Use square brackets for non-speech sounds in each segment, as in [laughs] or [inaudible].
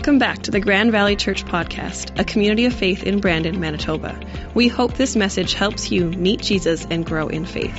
Welcome back to the Grand Valley Church Podcast, a community of faith in Brandon, Manitoba. We hope this message helps you meet Jesus and grow in faith.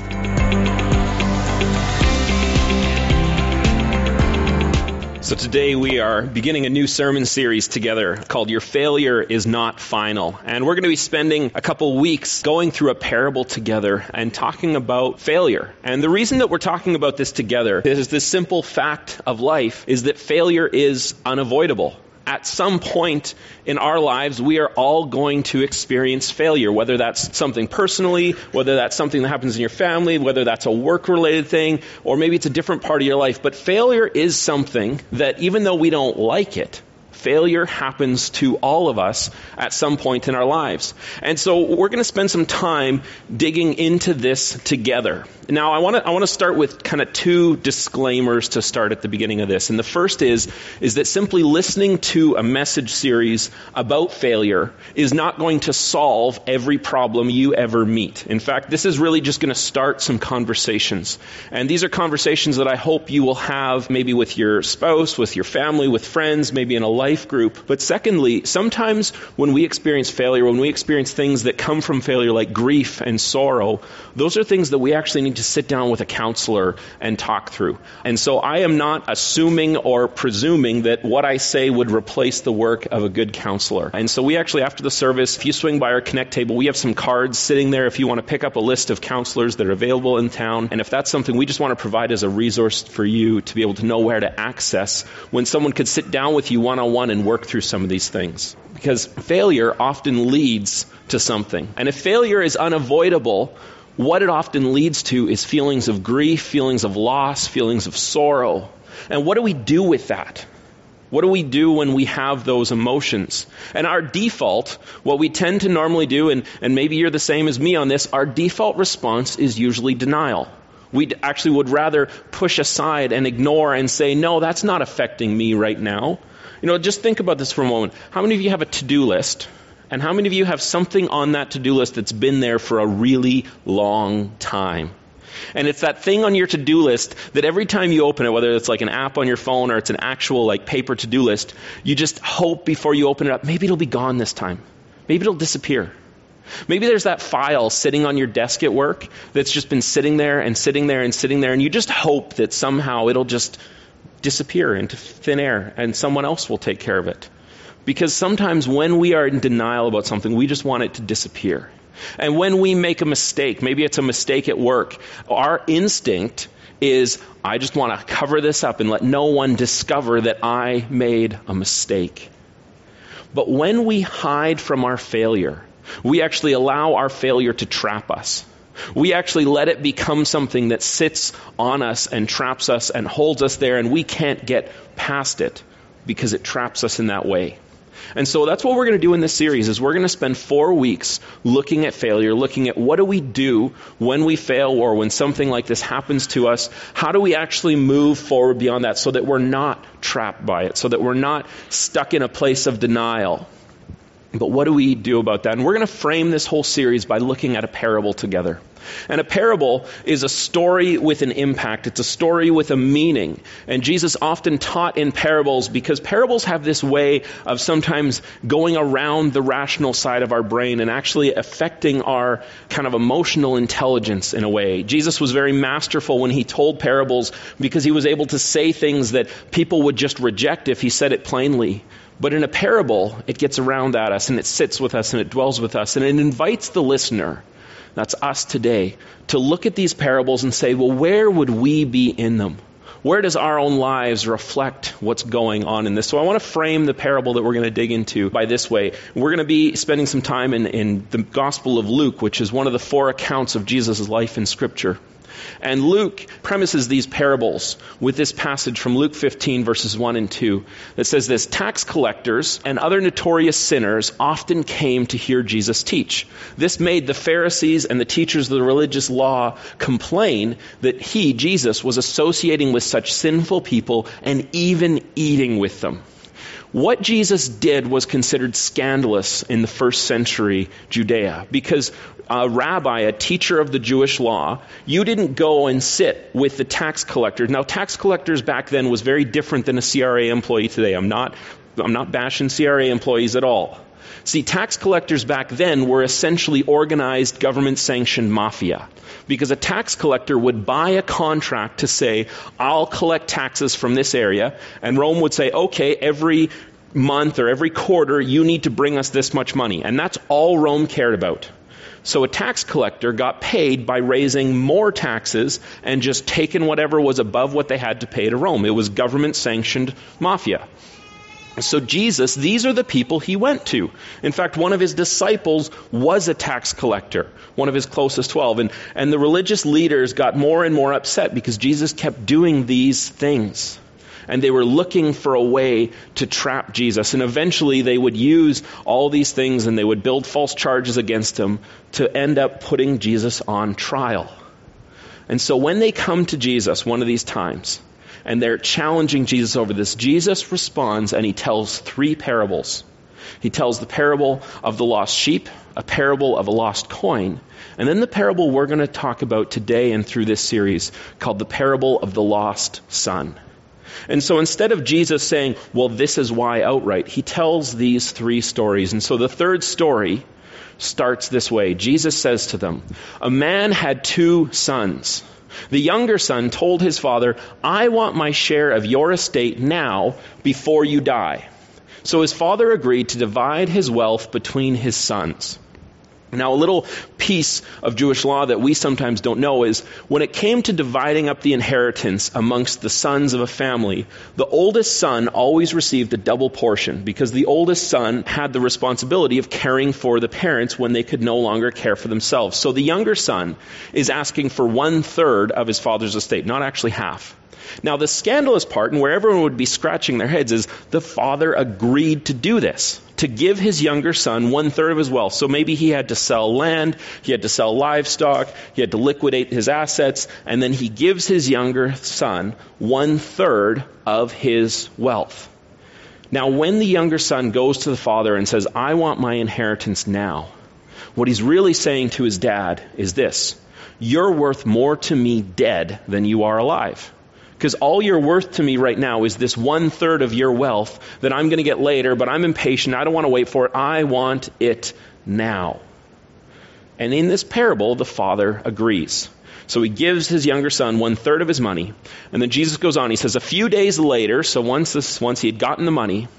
So today we are beginning a new sermon series together called Your Failure is Not Final. And we're going to be spending a couple weeks going through a parable together and talking about failure. And the reason that we're talking about this together is this simple fact of life is that failure is unavoidable at some point in our lives, we are all going to experience failure, whether that's something personally, whether that's something that happens in your family, whether that's a work related thing, or maybe it's a different part of your life. But failure is something that even though we don't like it, Failure happens to all of us at some point in our lives. And so we're going to spend some time digging into this together. Now, I want to I want to start with kind of two disclaimers to start at the beginning of this. And the first is is that simply listening to a message series about failure is not going to solve every problem you ever meet. In fact, this is really just going to start some conversations. And these are conversations that I hope you will have maybe with your spouse, with your family, with friends, maybe in a life life group. But secondly, sometimes when we experience failure, when we experience things that come from failure like grief and sorrow, those are things that we actually need to sit down with a counselor and talk through. And so I am not assuming or presuming that what I say would replace the work of a good counselor. And so we actually, after the service, if you swing by our Connect table, we have some cards sitting there if you want to pick up a list of counselors that are available in town. And if that's something we just want to provide as a resource for you to be able to know where to access when someone could sit down with you one on one and work through some of these things. Because failure often leads to something. And if failure is unavoidable, what it often leads to is feelings of grief, feelings of loss, feelings of sorrow. And what do we do with that? What do we do when we have those emotions? And our default, what we tend to normally do, and, and maybe you're the same as me on this, our default response is usually denial. We actually would rather push aside and ignore and say, no, that's not affecting me right now. You know, just think about this for a moment. How many of you have a to do list? And how many of you have something on that to do list that's been there for a really long time? And it's that thing on your to do list that every time you open it, whether it's like an app on your phone or it's an actual like paper to do list, you just hope before you open it up, maybe it'll be gone this time. Maybe it'll disappear. Maybe there's that file sitting on your desk at work that's just been sitting there and sitting there and sitting there, and you just hope that somehow it'll just disappear into thin air and someone else will take care of it. Because sometimes when we are in denial about something, we just want it to disappear. And when we make a mistake, maybe it's a mistake at work, our instinct is, I just want to cover this up and let no one discover that I made a mistake. But when we hide from our failure, we actually allow our failure to trap us. We actually let it become something that sits on us and traps us and holds us there, and we can't get past it because it traps us in that way. And so that's what we're going to do in this series is we're going to spend 4 weeks looking at failure, looking at what do we do when we fail or when something like this happens to us? How do we actually move forward beyond that so that we're not trapped by it, so that we're not stuck in a place of denial? But what do we do about that? And we're going to frame this whole series by looking at a parable together. And a parable is a story with an impact. It's a story with a meaning. And Jesus often taught in parables because parables have this way of sometimes going around the rational side of our brain and actually affecting our kind of emotional intelligence in a way. Jesus was very masterful when he told parables because he was able to say things that people would just reject if he said it plainly. But in a parable, it gets around at us and it sits with us and it dwells with us and it invites the listener, that's us today, to look at these parables and say, well, where would we be in them? Where does our own lives reflect what's going on in this? So I want to frame the parable that we're going to dig into by this way. We're going to be spending some time in, in the Gospel of Luke, which is one of the four accounts of Jesus' life in Scripture. And Luke premises these parables with this passage from Luke 15, verses 1 and 2, that says this Tax collectors and other notorious sinners often came to hear Jesus teach. This made the Pharisees and the teachers of the religious law complain that he, Jesus, was associating with such sinful people and even eating with them. What Jesus did was considered scandalous in the first century Judea because a rabbi, a teacher of the Jewish law, you didn't go and sit with the tax collectors. Now, tax collectors back then was very different than a CRA employee today. I'm not I'm not bashing CRA employees at all. See, tax collectors back then were essentially organized government sanctioned mafia. Because a tax collector would buy a contract to say, I'll collect taxes from this area, and Rome would say, okay, every month or every quarter, you need to bring us this much money. And that's all Rome cared about. So a tax collector got paid by raising more taxes and just taking whatever was above what they had to pay to Rome. It was government sanctioned mafia. So Jesus, these are the people he went to. In fact, one of his disciples was a tax collector, one of his closest 12. And, and the religious leaders got more and more upset because Jesus kept doing these things and they were looking for a way to trap Jesus. And eventually they would use all these things and they would build false charges against him to end up putting Jesus on trial. And so when they come to Jesus one of these times, and they're challenging Jesus over this, Jesus responds and he tells three parables. He tells the parable of the lost sheep, a parable of a lost coin, and then the parable we're going to talk about today and through this series called the parable of the lost son. And so instead of Jesus saying, well, this is why outright, he tells these three stories. And so the third story starts this way Jesus says to them, A man had two sons. The younger son told his father, I want my share of your estate now before you die. So his father agreed to divide his wealth between his sons. Now, a little piece of Jewish law that we sometimes don't know is when it came to dividing up the inheritance amongst the sons of a family, the oldest son always received a double portion because the oldest son had the responsibility of caring for the parents when they could no longer care for themselves. So the younger son is asking for one third of his father's estate, not actually half. Now, the scandalous part, and where everyone would be scratching their heads, is the father agreed to do this, to give his younger son one third of his wealth. So maybe he had to sell land, he had to sell livestock, he had to liquidate his assets, and then he gives his younger son one third of his wealth. Now, when the younger son goes to the father and says, I want my inheritance now, what he's really saying to his dad is this You're worth more to me dead than you are alive. Because all you're worth to me right now is this one third of your wealth that I'm going to get later, but I'm impatient. I don't want to wait for it. I want it now. And in this parable, the father agrees. So he gives his younger son one third of his money. And then Jesus goes on. He says, A few days later, so once, this, once he had gotten the money,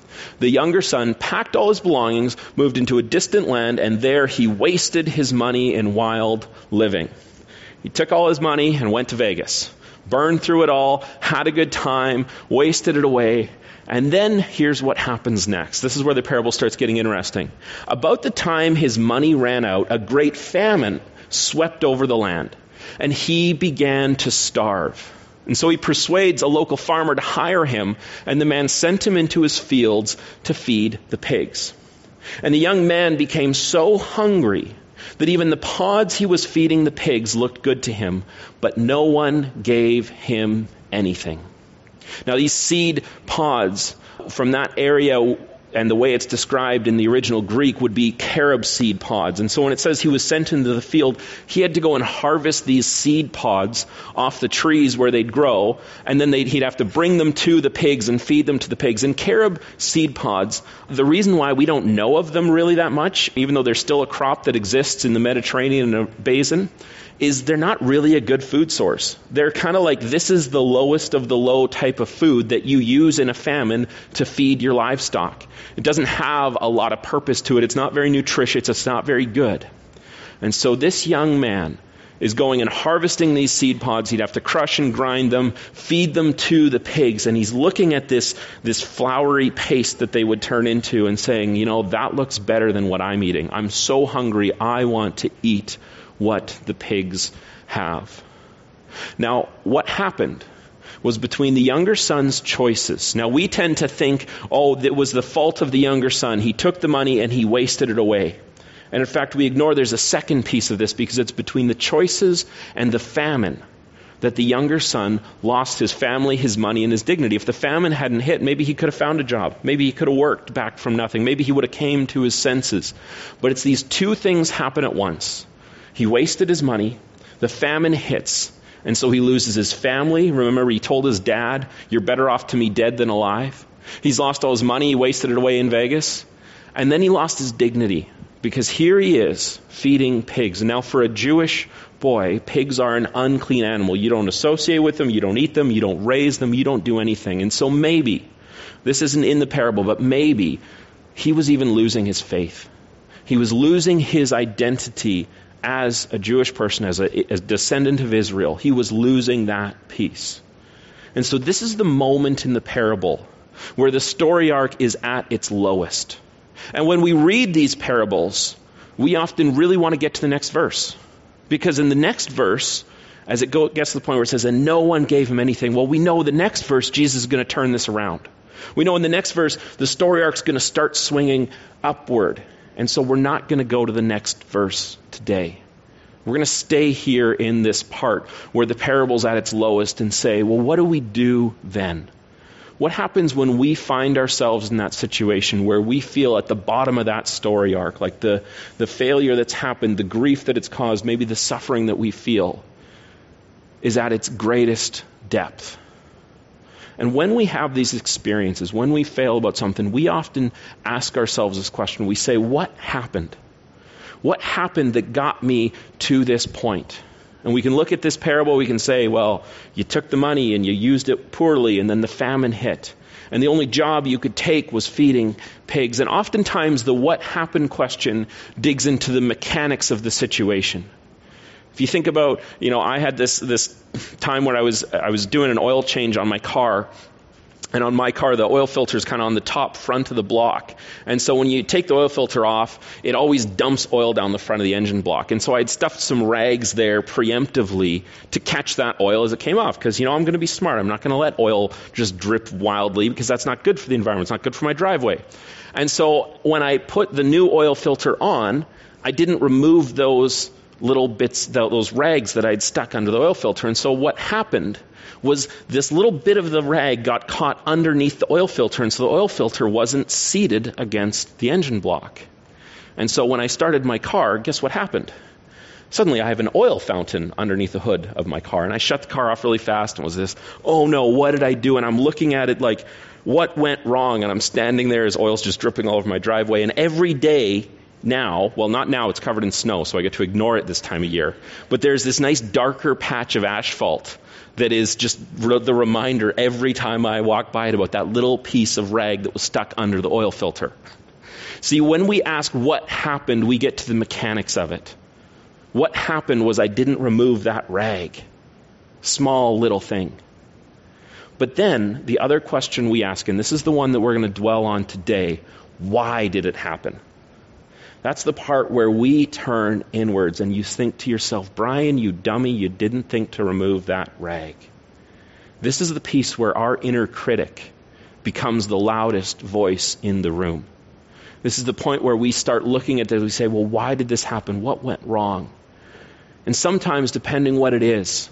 the younger son packed all his belongings, moved into a distant land, and there he wasted his money in wild living. He took all his money and went to Vegas burned through it all, had a good time, wasted it away. And then here's what happens next. This is where the parable starts getting interesting. About the time his money ran out, a great famine swept over the land, and he began to starve. And so he persuades a local farmer to hire him, and the man sent him into his fields to feed the pigs. And the young man became so hungry that even the pods he was feeding the pigs looked good to him, but no one gave him anything. Now, these seed pods from that area and the way it's described in the original Greek would be carob seed pods. And so when it says he was sent into the field, he had to go and harvest these seed pods off the trees where they'd grow, and then he'd have to bring them to the pigs and feed them to the pigs. And carob seed pods, the reason why we don't know of them really that much, even though they're still a crop that exists in the Mediterranean basin, is they're not really a good food source. They're kind of like this is the lowest of the low type of food that you use in a famine to feed your livestock. It doesn't have a lot of purpose to it. It's not very nutritious. It's not very good. And so this young man is going and harvesting these seed pods. He'd have to crush and grind them, feed them to the pigs. And he's looking at this, this floury paste that they would turn into and saying, you know, that looks better than what I'm eating. I'm so hungry. I want to eat what the pigs have. Now, what happened was between the younger son's choices. Now, we tend to think, oh, it was the fault of the younger son. He took the money and he wasted it away. And in fact, we ignore there's a second piece of this because it's between the choices and the famine that the younger son lost his family, his money, and his dignity. If the famine hadn't hit, maybe he could have found a job. Maybe he could have worked back from nothing. Maybe he would have came to his senses. But it's these two things happen at once. He wasted his money. The famine hits. And so he loses his family. Remember, he told his dad, You're better off to me dead than alive. He's lost all his money, he wasted it away in Vegas. And then he lost his dignity because here he is feeding pigs. Now, for a Jewish boy, pigs are an unclean animal. You don't associate with them, you don't eat them, you don't raise them, you don't do anything. And so maybe, this isn't in the parable, but maybe he was even losing his faith. He was losing his identity as a Jewish person, as a, descendant of Israel. He was losing that peace. And so this is the moment in the parable where the story arc is at its lowest. And when we read these parables, we often really want to get to the next verse. Because in the next verse, as it go, gets to the point where it says, and no one gave him anything, well, we know the next verse, Jesus is going to turn this around. We know in the next verse, the story arc is going to start swinging upward. And so we're not going to go to the next verse today. We're going to stay here in this part where the parable's at its lowest and say, well, what do we do then? What happens when we find ourselves in that situation where we feel at the bottom of that story arc, like the, the failure that's happened, the grief that it's caused, maybe the suffering that we feel is at its greatest depth? And when we have these experiences, when we fail about something, we often ask ourselves this question. We say, What happened? What happened that got me to this point? And we can look at this parable, we can say, well, you took the money and you used it poorly, and then the famine hit. And the only job you could take was feeding pigs. And oftentimes, the what happened question digs into the mechanics of the situation. If you think about, you know, I had this, this time where I was, I was doing an oil change on my car, and on my car, the oil filter is kind of on the top front of the block. And so when you take the oil filter off, it always dumps oil down the front of the engine block. And so I'd stuffed some rags there preemptively to catch that oil as it came off. Because, you know, I'm going to be smart. I'm not going to let oil just drip wildly because that's not good for the environment. It's not good for my driveway. And so when I put the new oil filter on, I didn't remove those little bits, those rags that I'd stuck under the oil filter. And so what happened was this little bit of the rag got caught underneath the oil filter, and so the oil filter wasn't seated against the engine block. And so when I started my car, guess what happened? Suddenly I have an oil fountain underneath the hood of my car, and I shut the car off really fast and was this, oh no, what did I do? And I'm looking at it like, what went wrong? And I'm standing there as oil's just dripping all over my driveway, and every day now, well, not now, it's covered in snow, so I get to ignore it this time of year. But there's this nice darker patch of asphalt that is just the reminder every time I walk by it about that little piece of rag that was stuck under the oil filter. See, when we ask what happened, we get to the mechanics of it. What happened was I didn't remove that rag. Small little thing. But then the other question we ask, and this is the one that we're going to dwell on today why did it happen? That's the part where we turn inwards and you think to yourself, Brian, you dummy, you didn't think to remove that rag. This is the piece where our inner critic becomes the loudest voice in the room. This is the point where we start looking at this. And we say, well, why did this happen? What went wrong? And sometimes, depending what it is,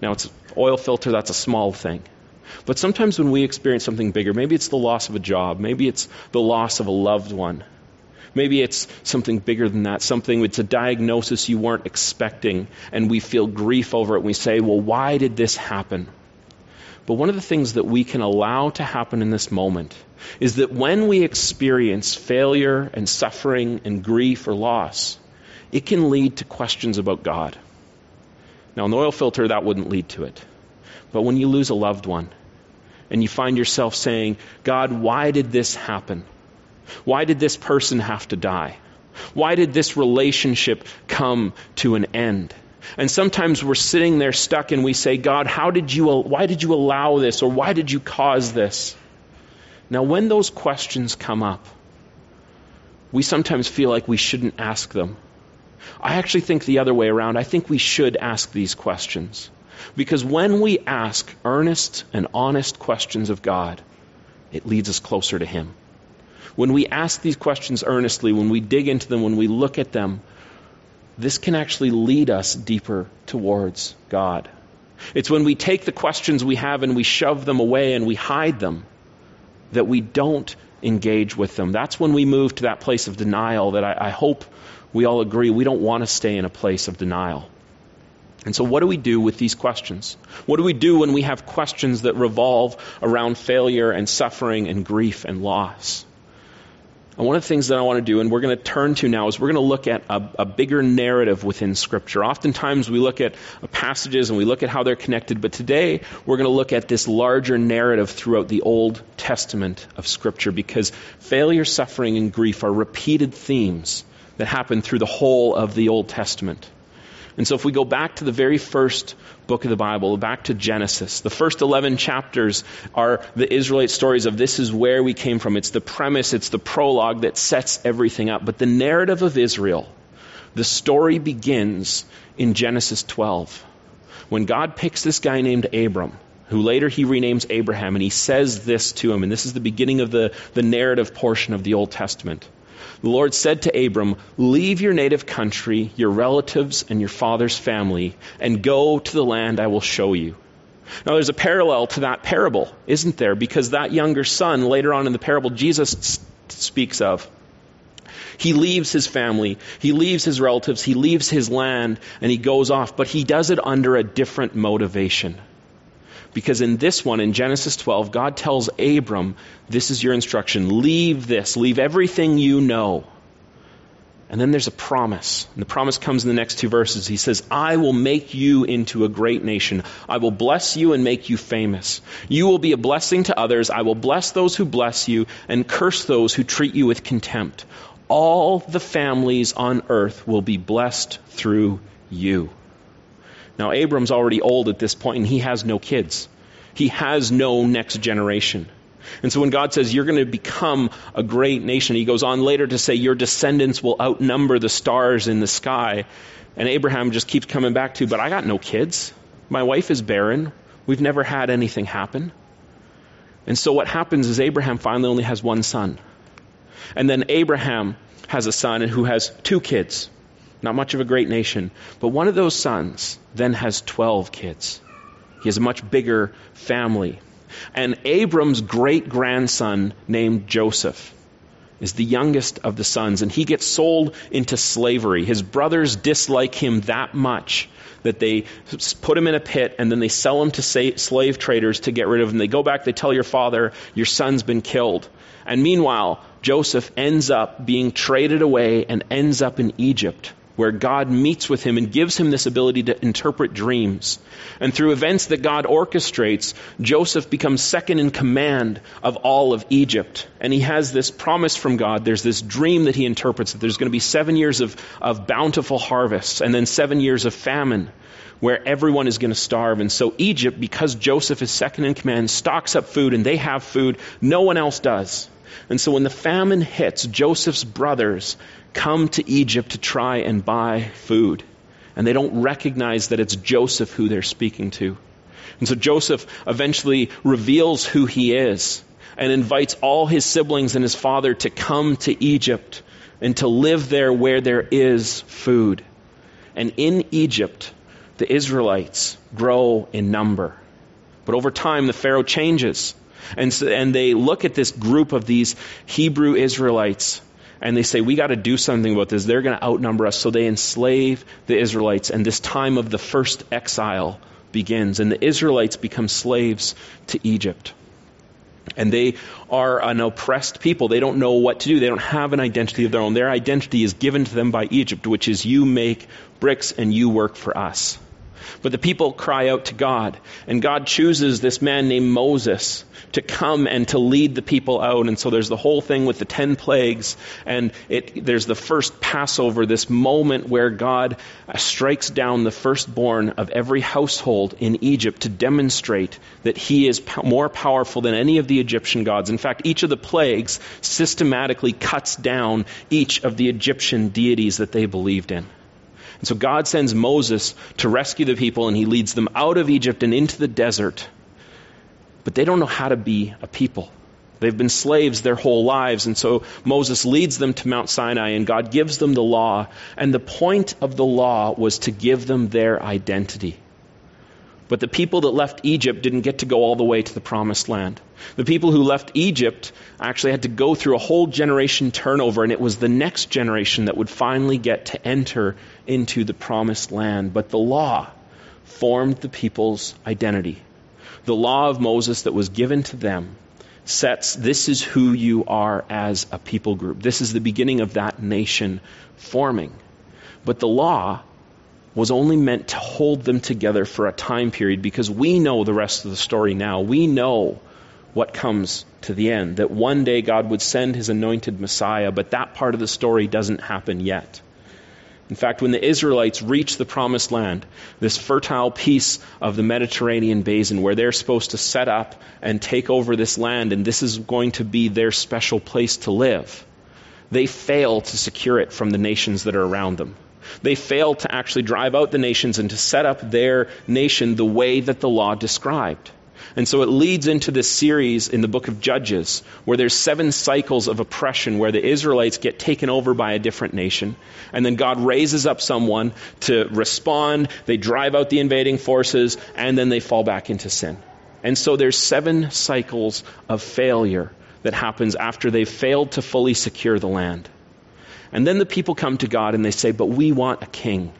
now it's oil filter, that's a small thing. But sometimes when we experience something bigger, maybe it's the loss of a job, maybe it's the loss of a loved one, Maybe it's something bigger than that, something it's a diagnosis you weren't expecting, and we feel grief over it. And we say, well, why did this happen? But one of the things that we can allow to happen in this moment is that when we experience failure and suffering and grief or loss, it can lead to questions about God. Now, the oil filter, that wouldn't lead to it. But when you lose a loved one and you find yourself saying, God, why did this happen? Why did this person have to die? Why did this relationship come to an end? And sometimes we're sitting there stuck and we say, God, how did you, why did you allow this? Or why did you cause this? Now, when those questions come up, we sometimes feel like we shouldn't ask them. I actually think the other way around. I think we should ask these questions. Because when we ask earnest and honest questions of God, it leads us closer to Him. When we ask these questions earnestly, when we dig into them, when we look at them, this can actually lead us deeper towards God. It's when we take the questions we have and we shove them away and we hide them that we don't engage with them. That's when we move to that place of denial that I, I hope we all agree we don't want to stay in a place of denial. And so, what do we do with these questions? What do we do when we have questions that revolve around failure and suffering and grief and loss? And one of the things that I want to do, and we're going to turn to now, is we're going to look at a, a, bigger narrative within Scripture. Oftentimes we look at passages and we look at how they're connected, but today we're going to look at this larger narrative throughout the Old Testament of Scripture because failure, suffering, and grief are repeated themes that happen through the whole of the Old Testament. And so if we go back to the very first book of the Bible, back to Genesis, the first 11 chapters are the Israelite stories of this is where we came from. It's the premise, it's the prologue that sets everything up. But the narrative of Israel, the story begins in Genesis 12. When God picks this guy named Abram, who later he renames Abraham, and he says this to him, and this is the beginning of the, the narrative portion of the Old Testament. The Lord said to Abram, Leave your native country, your relatives, and your father's family, and go to the land I will show you. Now, there's a parallel to that parable, isn't there? Because that younger son, later on in the parable, Jesus speaks of. He leaves his family, he leaves his relatives, he leaves his land, and he goes off, but he does it under a different motivation. Because in this one, in Genesis 12, God tells Abram, This is your instruction. Leave this. Leave everything you know. And then there's a promise. And the promise comes in the next two verses. He says, I will make you into a great nation. I will bless you and make you famous. You will be a blessing to others. I will bless those who bless you and curse those who treat you with contempt. All the families on earth will be blessed through you. Now, Abram's already old at this point, and he has no kids. He has no next generation. And so when God says, You're going to become a great nation, he goes on later to say, Your descendants will outnumber the stars in the sky. And Abraham just keeps coming back to, But I got no kids. My wife is barren. We've never had anything happen. And so what happens is Abraham finally only has one son. And then Abraham has a son who has two kids. Not much of a great nation. But one of those sons then has 12 kids. He has a much bigger family. And Abram's great grandson, named Joseph, is the youngest of the sons, and he gets sold into slavery. His brothers dislike him that much that they put him in a pit and then they sell him to slave traders to get rid of him. They go back, they tell your father, Your son's been killed. And meanwhile, Joseph ends up being traded away and ends up in Egypt where God meets with him and gives him this ability to interpret dreams. And through events that God orchestrates, Joseph becomes second in command of all of Egypt. And he has this promise from God. There's this dream that he interprets that there's going to be seven years of, of bountiful harvests and then seven years of famine where everyone is going to starve. And so Egypt, because Joseph is second in command, stocks up food and they have food. No one else does. And so when the famine hits, Joseph's brothers come to Egypt to try and buy food. And they don't recognize that it's Joseph who they're speaking to. And so Joseph eventually reveals who he is and invites all his siblings and his father to come to Egypt and to live there where there is food. And in Egypt, the Israelites grow in number. But over time, the Pharaoh changes. And, so, and they look at this group of these Hebrew Israelites and they say, We got to do something about this. They're going to outnumber us. So they enslave the Israelites, and this time of the first exile begins, and the Israelites become slaves to Egypt. And they are an oppressed people. They don't know what to do. They don't have an identity of their own. Their identity is given to them by Egypt, which is you make bricks and you work for us. But the people cry out to God, and God chooses this man named Moses to come and to lead the people out. And so there's the whole thing with the ten plagues, and it, there's the first Passover, this moment where God strikes down the firstborn of every household in Egypt to demonstrate that he is more powerful than any of the Egyptian gods. In fact, each of the plagues systematically cuts down each of the Egyptian deities that they believed in. And so God sends Moses to rescue the people, and he leads them out of Egypt and into the desert. But they don't know how to be a people. They've been slaves their whole lives. And so Moses leads them to Mount Sinai, and God gives them the law. And the point of the law was to give them their identity. But the people that left Egypt didn't get to go all the way to the promised land. The people who left Egypt actually had to go through a whole generation turnover, and it was the next generation that would finally get to enter into the promised land. But the law formed the people's identity. The law of Moses that was given to them sets this is who you are as a people group. This is the beginning of that nation forming. But the law was only meant to hold them together for a time period because we know the rest of the story now. We know what comes to the end, that one day God would send his anointed Messiah, but that part of the story doesn't happen yet. In fact, when the Israelites reach the promised land, this fertile piece of the Mediterranean basin where they're supposed to set up and take over this land, and this is going to be their special place to live, they fail to secure it from the nations that are around them. They fail to actually drive out the nations and to set up their nation the way that the law described. And so it leads into this series in the book of Judges where there's seven cycles of oppression where the Israelites get taken over by a different nation. And then God raises up someone to respond. They drive out the invading forces and then they fall back into sin. And so there's seven cycles of failure that happens after they've failed to fully secure the land. And then the people come to God and they say, but we want a king.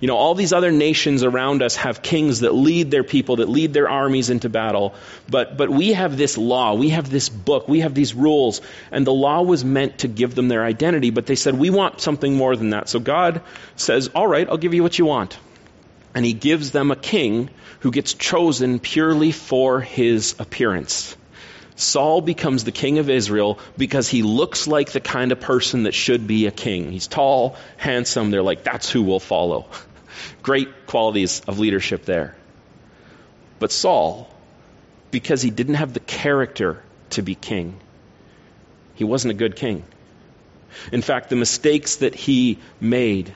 You know, all these other nations around us have kings that lead their people, that lead their armies into battle. But, but we have this law, we have this book, we have these rules. And the law was meant to give them their identity, but they said, we want something more than that. So God says, all right, I'll give you what you want. And he gives them a king who gets chosen purely for his appearance. Saul becomes the king of Israel because he looks like the kind of person that should be a king. He's tall, handsome. They're like, that's who we'll follow. [laughs] Great qualities of leadership there. But Saul, because he didn't have the character to be king, he wasn't a good king. In fact, the mistakes that he made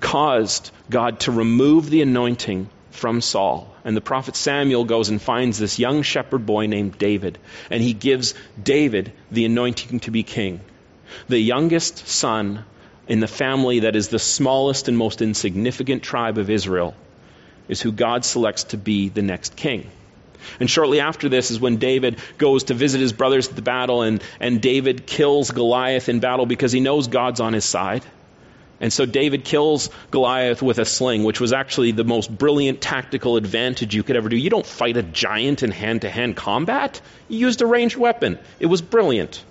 caused God to remove the anointing from Saul. And the prophet Samuel goes and finds this young shepherd boy named David, and he gives David the anointing to be king. The youngest son in the family that is the smallest and most insignificant tribe of Israel is who God selects to be the next king. And shortly after this is when David goes to visit his brothers at the battle, and, and David kills Goliath in battle because he knows God's on his side. And so David kills Goliath with a sling, which was actually the most brilliant tactical advantage you could ever do. You don't fight a giant in hand to hand combat, you used a ranged weapon. It was brilliant.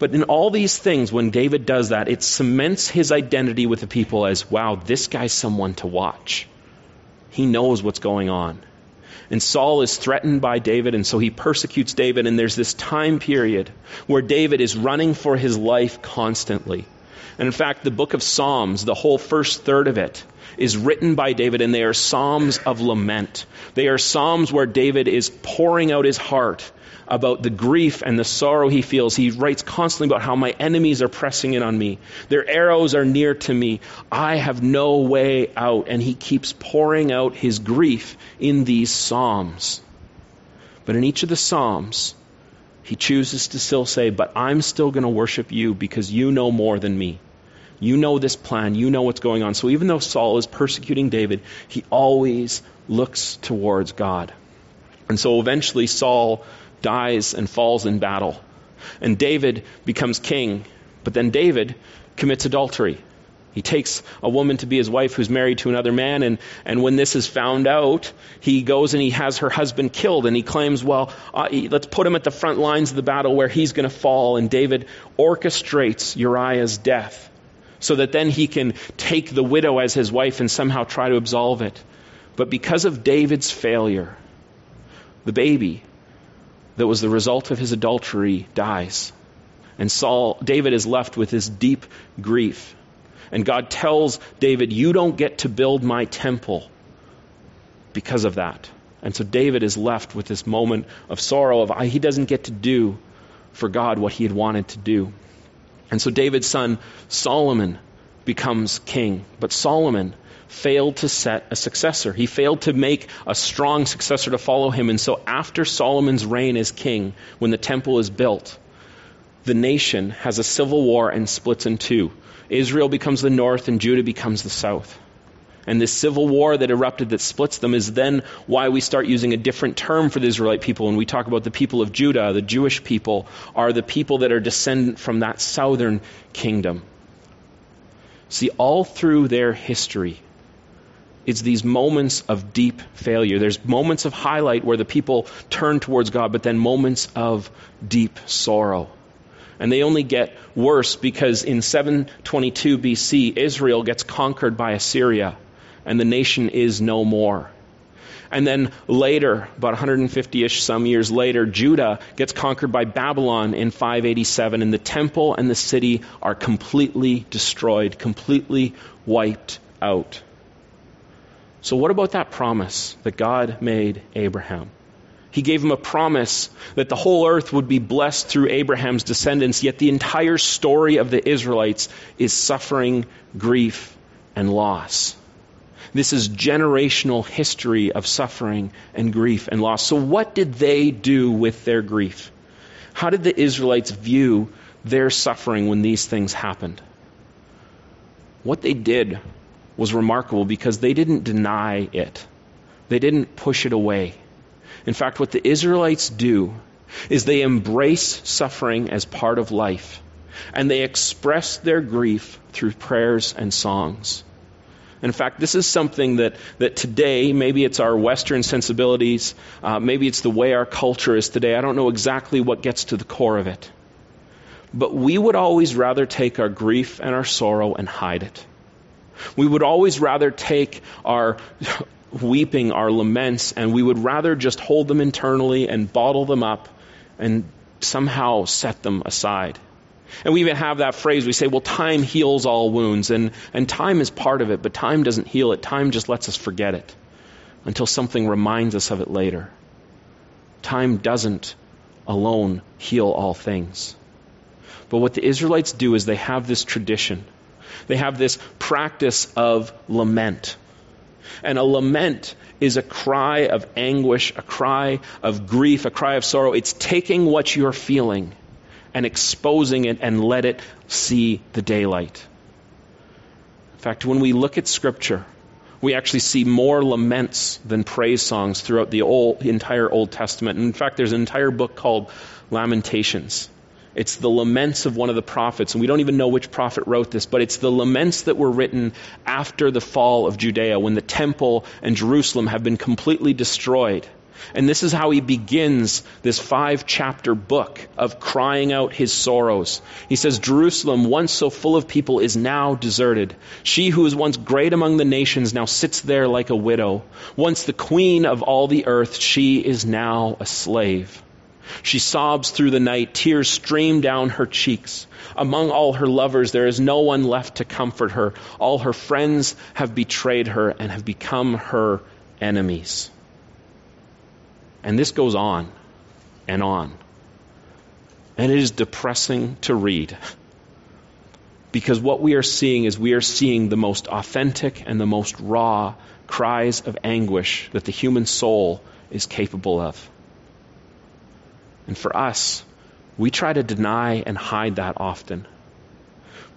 But in all these things, when David does that, it cements his identity with the people as wow, this guy's someone to watch. He knows what's going on. And Saul is threatened by David, and so he persecutes David. And there's this time period where David is running for his life constantly. And in fact, the book of Psalms, the whole first third of it, is written by David, and they are psalms of lament. They are psalms where David is pouring out his heart about the grief and the sorrow he feels. He writes constantly about how my enemies are pressing in on me. Their arrows are near to me. I have no way out. And he keeps pouring out his grief in these psalms. But in each of the psalms, he chooses to still say, But I'm still going to worship you because you know more than me. You know this plan. You know what's going on. So even though Saul is persecuting David, he always looks towards God. And so eventually Saul dies and falls in battle. And David becomes king. But then David commits adultery. He takes a woman to be his wife who's married to another man, and, and when this is found out, he goes and he has her husband killed, and he claims, well, uh, let's put him at the front lines of the battle where he's going to fall. And David orchestrates Uriah's death so that then he can take the widow as his wife and somehow try to absolve it. But because of David's failure, the baby that was the result of his adultery dies. And Saul, David is left with this deep grief. And God tells David, You don't get to build my temple because of that. And so David is left with this moment of sorrow of he doesn't get to do for God what he had wanted to do. And so David's son Solomon becomes king. But Solomon failed to set a successor. He failed to make a strong successor to follow him. And so after Solomon's reign as king, when the temple is built, the nation has a civil war and splits in two. Israel becomes the north and Judah becomes the south. And this civil war that erupted that splits them is then why we start using a different term for the Israelite people. When we talk about the people of Judah, the Jewish people are the people that are descendant from that southern kingdom. See, all through their history, it's these moments of deep failure. There's moments of highlight where the people turn towards God, but then moments of deep sorrow. And they only get worse because in 722 BC, Israel gets conquered by Assyria, and the nation is no more. And then later, about 150 ish some years later, Judah gets conquered by Babylon in 587, and the temple and the city are completely destroyed, completely wiped out. So, what about that promise that God made Abraham? He gave him a promise that the whole earth would be blessed through Abraham's descendants, yet the entire story of the Israelites is suffering, grief, and loss. This is generational history of suffering and grief and loss. So, what did they do with their grief? How did the Israelites view their suffering when these things happened? What they did was remarkable because they didn't deny it, they didn't push it away. In fact, what the Israelites do is they embrace suffering as part of life, and they express their grief through prayers and songs. In fact, this is something that, that today, maybe it's our Western sensibilities, uh, maybe it's the way our culture is today. I don't know exactly what gets to the core of it. But we would always rather take our grief and our sorrow and hide it. We would always rather take our weeping, our laments, and we would rather just hold them internally and bottle them up and somehow set them aside. And we even have that phrase, we say, well, time heals all wounds. And, and time is part of it, but time doesn't heal it. Time just lets us forget it until something reminds us of it later. Time doesn't alone heal all things. But what the Israelites do is they have this tradition. They have this practice of lament. And a lament is a cry of anguish, a cry of grief, a cry of sorrow. It's taking what you're feeling and exposing it and let it see the daylight. In fact, when we look at Scripture, we actually see more laments than praise songs throughout the old, entire Old Testament. And in fact, there's an entire book called Lamentations. It's the laments of one of the prophets, and we don't even know which prophet wrote this, but it's the laments that were written after the fall of Judea, when the temple and Jerusalem have been completely destroyed. And this is how he begins this five chapter book of crying out his sorrows. He says, Jerusalem, once so full of people, is now deserted. She who was once great among the nations now sits there like a widow. Once the queen of all the earth, she is now a slave. She sobs through the night, tears stream down her cheeks. Among all her lovers, there is no one left to comfort her. All her friends have betrayed her and have become her enemies. And this goes on and on. And it is depressing to read. Because what we are seeing is we are seeing the most authentic and the most raw cries of anguish that the human soul is capable of. And for us, we try to deny and hide that often.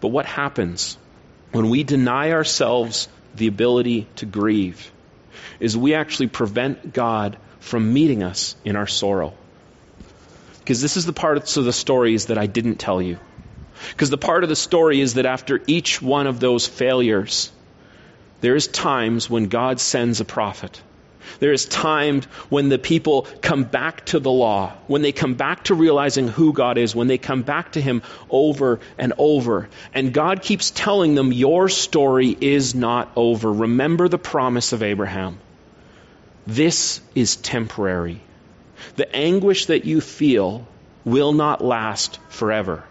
But what happens when we deny ourselves the ability to grieve is we actually prevent God from meeting us in our sorrow. Because this is the parts of the stories that I didn't tell you. Because the part of the story is that after each one of those failures, there is times when God sends a prophet. There is times when the people come back to the law, when they come back to realizing who God is, when they come back to Him over and over. And God keeps telling them, Your story is not over. Remember the promise of Abraham. This is temporary. The anguish that you feel will not last forever.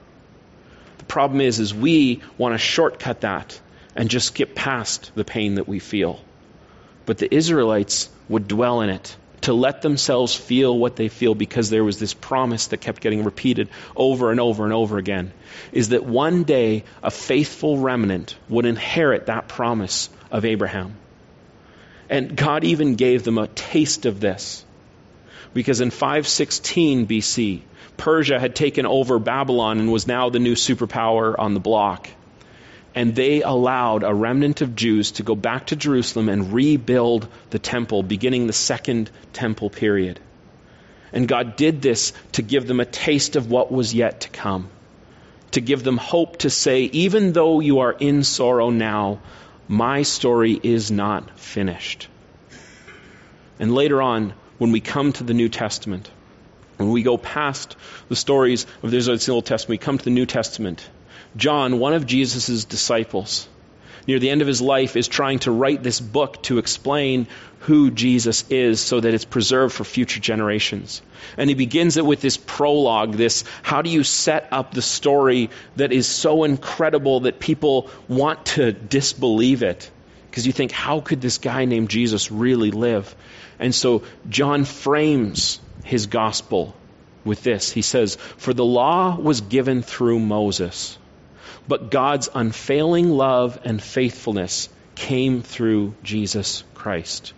The problem is, is we want to shortcut that and just skip past the pain that we feel. But the Israelites would dwell in it to let themselves feel what they feel because there was this promise that kept getting repeated over and over and over again is that one day a faithful remnant would inherit that promise of Abraham. And God even gave them a taste of this. Because in 516 BC, Persia had taken over Babylon and was now the new superpower on the block. And they allowed a remnant of Jews to go back to Jerusalem and rebuild the temple, beginning the second temple period. And God did this to give them a taste of what was yet to come, to give them hope to say, even though you are in sorrow now, My story is not finished. And later on, when we come to the New Testament, when we go past the stories of the Old Testament, we come to the New Testament. John, one of Jesus' disciples, near the end of his life, is trying to write this book to explain who Jesus is so that it's preserved for future generations. And he begins it with this prologue, this how do you set up the story that is so incredible that people want to disbelieve it? Because you think, how could this guy named Jesus really live? And so John frames his gospel with this. He says, For the law was given through Moses, but God's unfailing love and faithfulness came through Jesus Christ.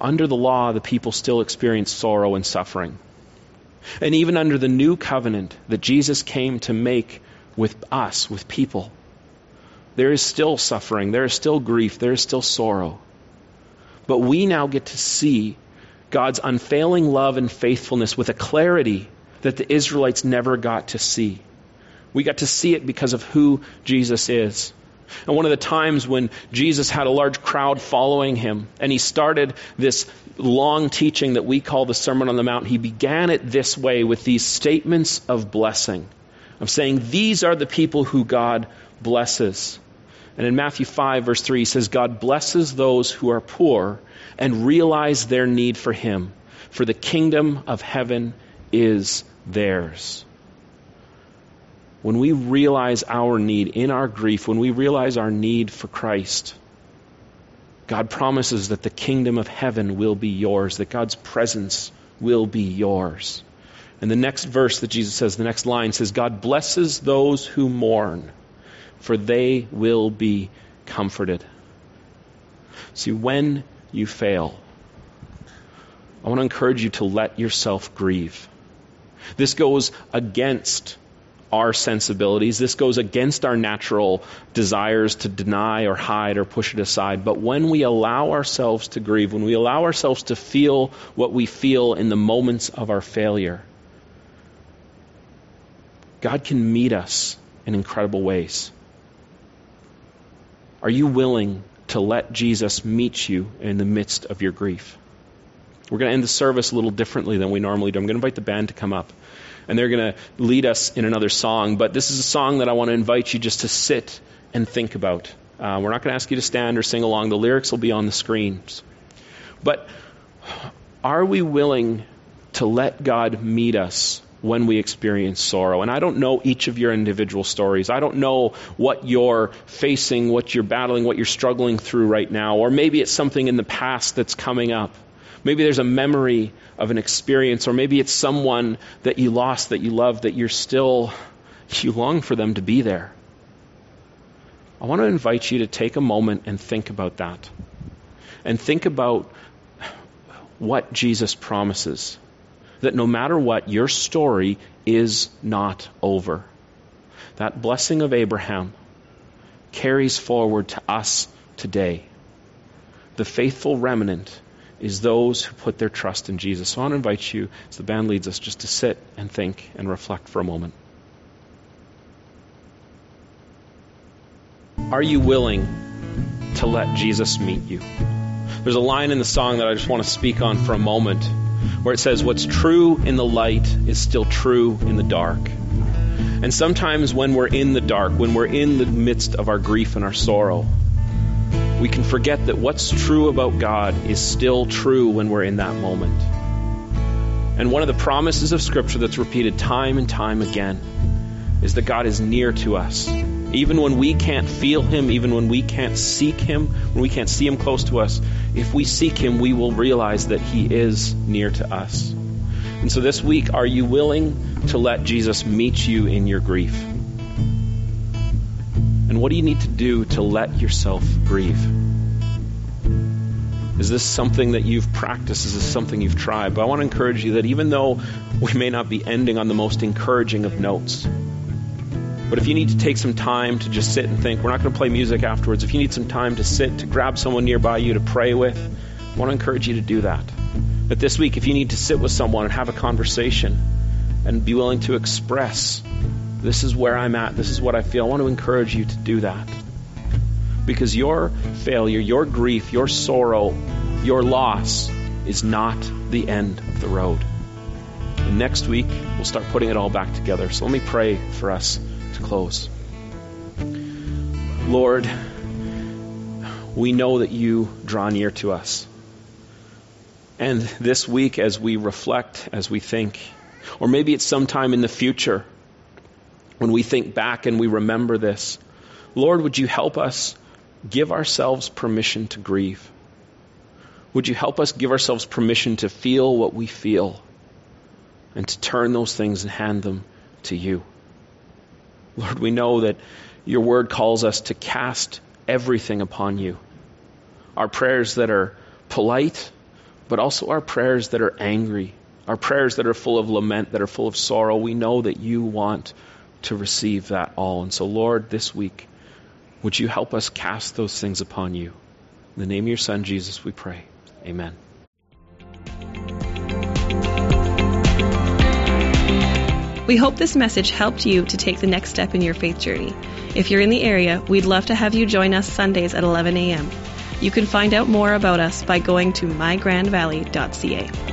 Under the law, the people still experienced sorrow and suffering. And even under the new covenant that Jesus came to make with us, with people, there is still suffering, there is still grief, there is still sorrow. But we now get to see God's unfailing love and faithfulness with a clarity that the Israelites never got to see. We got to see it because of who Jesus is. And one of the times when Jesus had a large crowd following him, and he started this long teaching that we call the Sermon on the Mount, he began it this way with these statements of blessing, of saying, These are the people who God blesses. And in Matthew 5, verse 3, he says, God blesses those who are poor and realize their need for him, for the kingdom of heaven is theirs. When we realize our need in our grief, when we realize our need for Christ, God promises that the kingdom of heaven will be yours, that God's presence will be yours. And the next verse that Jesus says, the next line says, God blesses those who mourn for they will be comforted. See, when you fail, I want to encourage you to let yourself grieve. This goes against our sensibilities. This goes against our natural desires to deny or hide or push it aside. But when we allow ourselves to grieve, when we allow ourselves to feel what we feel in the moments of our failure, God can meet us in incredible ways. Are you willing to let Jesus meet you in the midst of your grief? We're going to end the service a little differently than we normally do. I'm going to invite the band to come up, and they're going to lead us in another song. But this is a song that I want to invite you just to sit and think about. Uh, we're not going to ask you to stand or sing along. The lyrics will be on the screens. But are we willing to let God meet us when we experience sorrow. And I don't know each of your individual stories. I don't know what you're facing, what you're battling, what you're struggling through right now. Or maybe it's something in the past that's coming up. Maybe there's a memory of an experience, or maybe it's someone that you lost that you love that you're still, [laughs] you long for them to be there. I want to invite you to take a moment and think about that. And think about what Jesus promises that no matter what, your story is not over. That blessing of Abraham carries forward to us today. The faithful remnant is those who put their trust in Jesus. So I want to invite you, as the band leads us, just to sit and think and reflect for a moment. Are you willing to let Jesus meet you? There's a line in the song that I just want to speak on for a moment where it says, What's true in the light is still true in the dark. And sometimes when we're in the dark, when we're in the midst of our grief and our sorrow, we can forget that what's true about God is still true when we're in that moment. And one of the promises of Scripture that's repeated time and time again is that God is near to us. Even when we can't feel Him, even when we can't seek Him, when we can't see Him close to us, if we seek Him, we will realize that He is near to us. And so this week, are you willing to let Jesus meet you in your grief? And what do you need to do to let yourself grieve? Is this something that you've practiced? Is this something you've tried? But I want to encourage you that even though we may not be ending on the most encouraging of notes, but if you need to take some time to just sit and think, we're not going to play music afterwards. If you need some time to sit, to grab someone nearby you to pray with, I want to encourage you to do that. But this week, if you need to sit with someone and have a conversation and be willing to express, this is where I'm at, this is what I feel, I want to encourage you to do that. because your failure, your grief, your sorrow, your loss is not the end of the road. And next week, we'll start putting it all back together. So let me pray for us to close. Lord, we know that you draw near to us. And this week, as we reflect, as we think, or maybe it's sometime in the future when we think back and we remember this, Lord, would you help us give ourselves permission to grieve? Would you help us give ourselves permission to feel what we feel and to turn those things and hand them to you? Lord, we know that your word calls us to cast everything upon you. Our prayers that are polite, but also our prayers that are angry, our prayers that are full of lament, that are full of sorrow. We know that you want to receive that all. And so, Lord, this week, would you help us cast those things upon you? In the name of your Son, Jesus, we pray. Amen. We hope this message helped you to take the next step in your faith journey. If you're in the area, we'd love to have you join us Sundays at 11 a.m. You can find out more about us by going to mygrandvalley.ca.